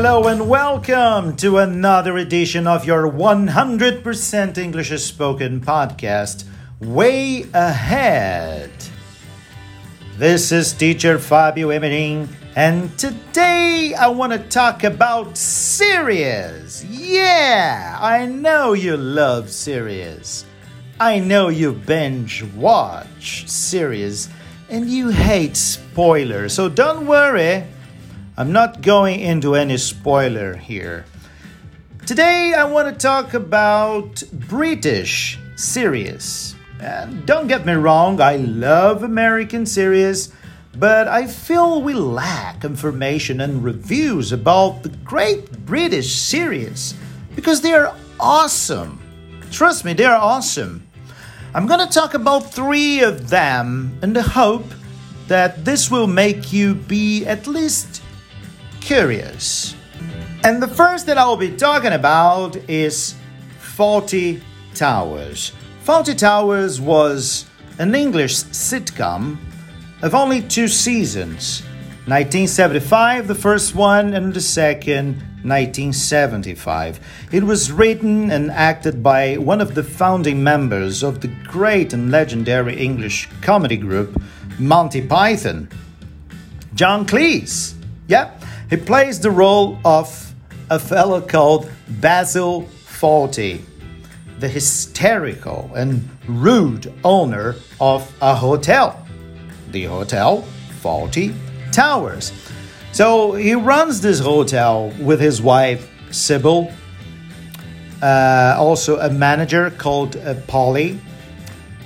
Hello and welcome to another edition of your 100% English spoken podcast, Way Ahead. This is teacher Fabio Emerin, and today I want to talk about series. Yeah, I know you love series. I know you binge watch series and you hate spoilers, so don't worry. I'm not going into any spoiler here. Today, I want to talk about British series. And don't get me wrong, I love American series, but I feel we lack information and reviews about the great British series because they are awesome. Trust me, they are awesome. I'm going to talk about three of them in the hope that this will make you be at least curious. And the first that I'll be talking about is Fawlty Towers. Fawlty Towers was an English sitcom of only two seasons 1975, the first one, and the second, 1975. It was written and acted by one of the founding members of the great and legendary English comedy group Monty Python, John Cleese. Yep, he plays the role of a fellow called Basil Fawlty, the hysterical and rude owner of a hotel, the Hotel Fawlty Towers. So he runs this hotel with his wife Sybil, uh, also a manager called uh, Polly,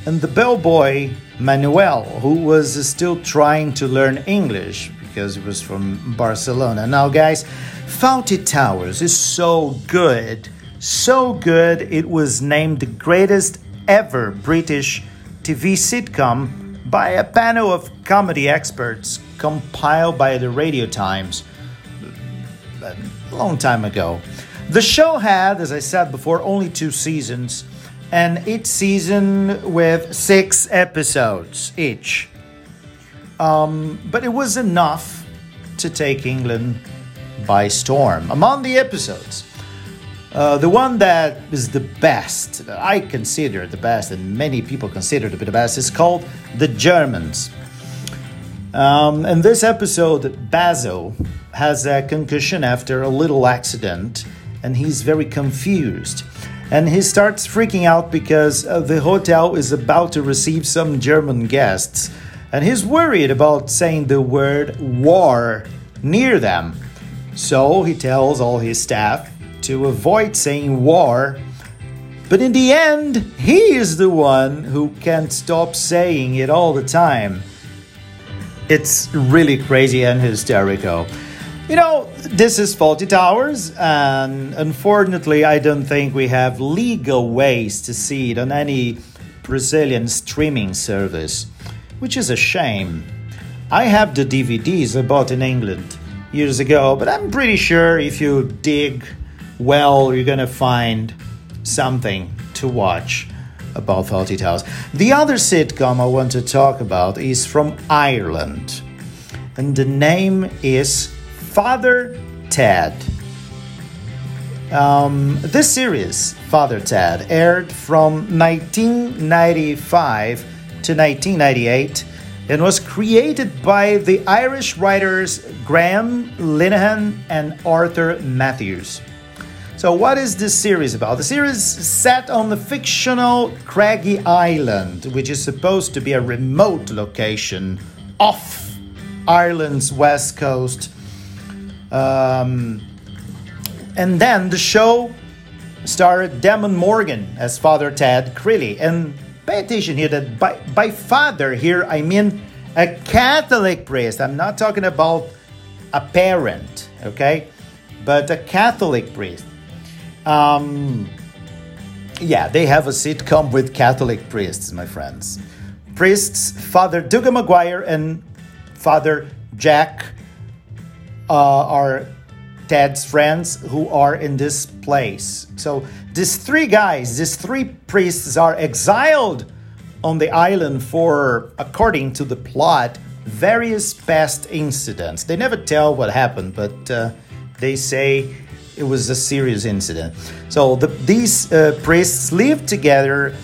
and the bellboy Manuel, who was still trying to learn English because it was from Barcelona. Now, guys, Fawlty Towers is so good, so good, it was named the greatest ever British TV sitcom by a panel of comedy experts compiled by the Radio Times a long time ago. The show had, as I said before, only two seasons, and each season with six episodes each. Um, but it was enough to take England by storm. Among the episodes, uh, the one that is the best, I consider the best, and many people consider to be the best, is called The Germans. Um, in this episode, Basil has a concussion after a little accident, and he's very confused. And he starts freaking out because uh, the hotel is about to receive some German guests and he's worried about saying the word war near them. So he tells all his staff to avoid saying war. But in the end, he is the one who can't stop saying it all the time. It's really crazy and hysterical. You know, this is Fawlty Towers, and unfortunately, I don't think we have legal ways to see it on any Brazilian streaming service which is a shame. I have the DVDs I bought in England years ago, but I'm pretty sure if you dig well, you're gonna find something to watch about Fawlty Towers. The other sitcom I want to talk about is from Ireland, and the name is Father Ted. Um, this series, Father Ted, aired from 1995 to 1998 and was created by the Irish writers Graham Linehan and Arthur Matthews. So, what is this series about? The series is set on the fictional Craggy Island, which is supposed to be a remote location off Ireland's west coast. Um, and then the show starred Dermot Morgan as Father Ted Crilly, and Pay attention here that by, by father here, I mean a Catholic priest. I'm not talking about a parent, okay? But a Catholic priest. Um, yeah, they have a sitcom with Catholic priests, my friends. Priests, Father Dougal Maguire and Father Jack uh, are Ted's friends who are in this place. So these three guys, these three priests are exiled on the island for, according to the plot, various past incidents. They never tell what happened, but uh, they say it was a serious incident. So the, these uh, priests live together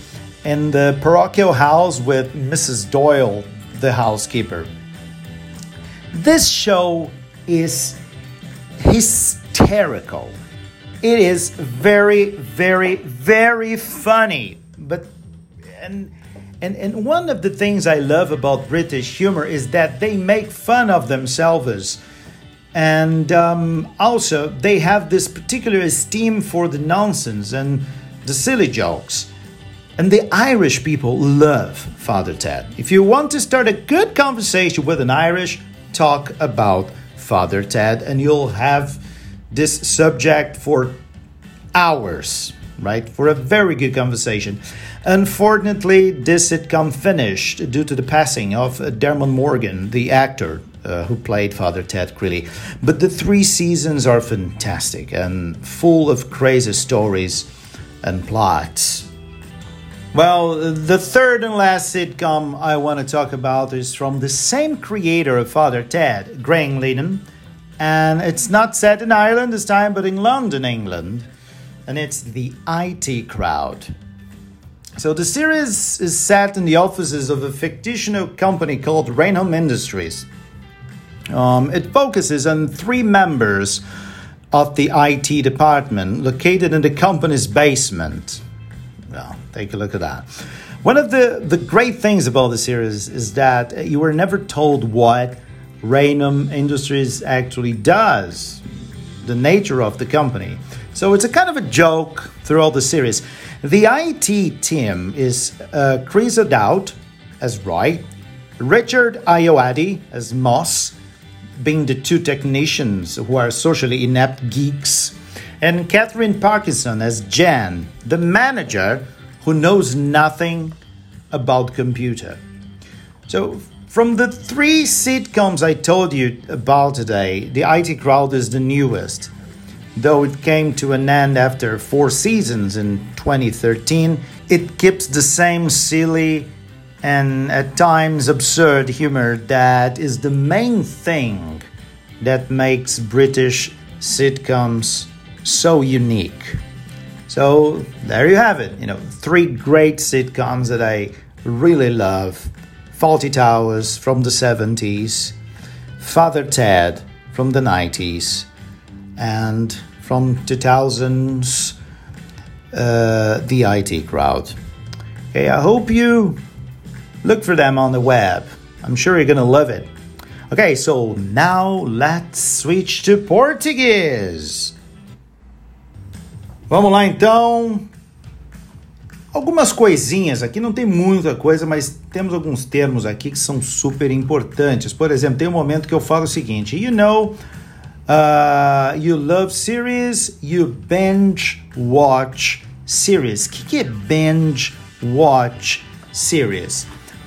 in the parochial house with Mrs. Doyle, the housekeeper. This show is hysterical. It is very, very, very funny. But and and and one of the things I love about British humor is that they make fun of themselves. And um, also, they have this particular esteem for the nonsense and the silly jokes. And the Irish people love Father Ted. If you want to start a good conversation with an Irish, talk about Father Ted, and you'll have this subject for hours, right? For a very good conversation. Unfortunately, this sitcom finished due to the passing of Dermot Morgan, the actor uh, who played Father Ted Crilly. But the three seasons are fantastic and full of crazy stories and plots. Well, the third and last sitcom I want to talk about is from the same creator of Father Ted, Graham Linehan, and it's not set in Ireland this time, but in London, England, and it's the IT Crowd. So the series is set in the offices of a fictional company called Reynholm Industries. Um, it focuses on three members of the IT department located in the company's basement. Take a look at that. One of the, the great things about the series is that you were never told what Reynholm Industries actually does, the nature of the company. So it's a kind of a joke throughout the series. The IT team is uh, Chris O'Dowd as Roy, Richard Ayoade as Moss, being the two technicians who are socially inept geeks, and Katherine Parkinson as Jan, the manager who knows nothing about computer. So, from the three sitcoms I told you about today, the IT Crowd is the newest. Though it came to an end after four seasons in 2013, it keeps the same silly and at times absurd humor that is the main thing that makes British sitcoms so unique. So there you have it. You know, three great sitcoms that I really love. Fawlty Towers from the 70s, Father Ted from the 90s, and from 2000s, uh, the IT crowd. Okay, I hope you look for them on the web. I'm sure you're gonna love it. Okay, so now let's switch to Portuguese. Vamos lá então. Algumas coisinhas aqui, não tem muita coisa, mas temos alguns termos aqui que são super importantes. Por exemplo, tem um momento que eu falo o seguinte: You know, uh, you love series, you binge watch series. O que, que é binge watch series?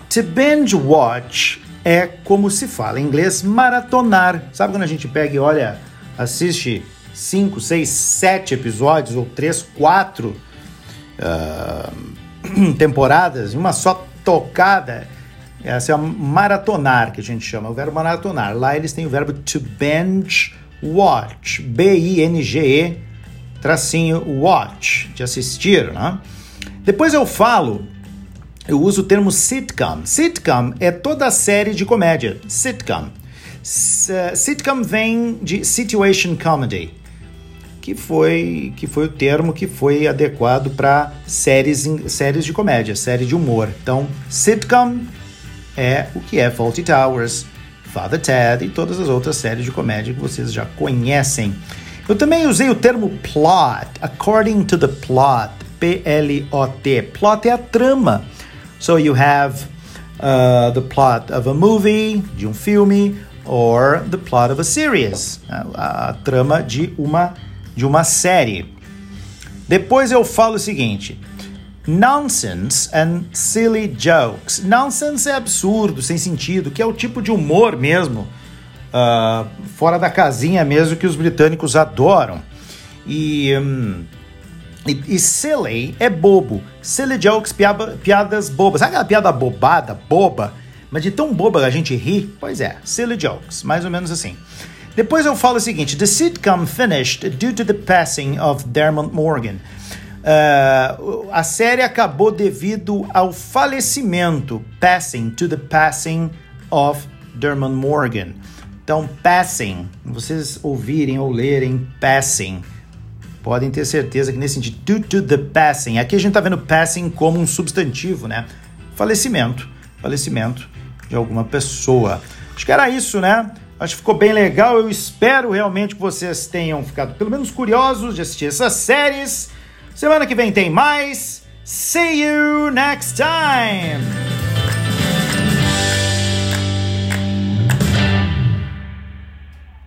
To binge watch é como se fala em inglês maratonar. Sabe quando a gente pega e olha, assiste 5, 6, 7 episódios, ou 3, 4 uh, temporadas, uma só tocada. Essa é a maratonar que a gente chama, o verbo maratonar. Lá eles têm o verbo to binge watch, B-I-N-G-E, tracinho watch, de assistir, né? Depois eu falo, eu uso o termo sitcom. Sitcom é toda a série de comédia, sitcom. S uh, sitcom vem de situation comedy que foi, que foi o termo que foi adequado para séries, séries de comédia, série de humor. Então, sitcom é o que é Fawlty Towers, Father Ted e todas as outras séries de comédia que vocês já conhecem. Eu também usei o termo plot, according to the plot, P-L-O-T. Plot é a trama. So you have uh, the plot of a movie, de um filme, or the plot of a series, a, a trama de uma de uma série. Depois eu falo o seguinte: nonsense and silly jokes. Nonsense é absurdo, sem sentido, que é o tipo de humor mesmo, uh, fora da casinha mesmo, que os britânicos adoram. E, um, e, e, silly é bobo. Silly jokes, piada, piadas bobas. Sabe aquela piada bobada, boba? Mas de tão boba a gente ri? Pois é, silly jokes, mais ou menos assim. Depois eu falo o seguinte: The sitcom finished due to the passing of Dermot Morgan. Uh, a série acabou devido ao falecimento, passing, to the passing of Dermot Morgan. Então, passing, vocês ouvirem ou lerem passing, podem ter certeza que nesse sentido, due to the passing, aqui a gente está vendo passing como um substantivo, né? Falecimento, falecimento de alguma pessoa. Acho que era isso, né? Acho que ficou bem legal. Eu espero realmente que vocês tenham ficado pelo menos curiosos de assistir essas séries. Semana que vem tem mais. See you next time!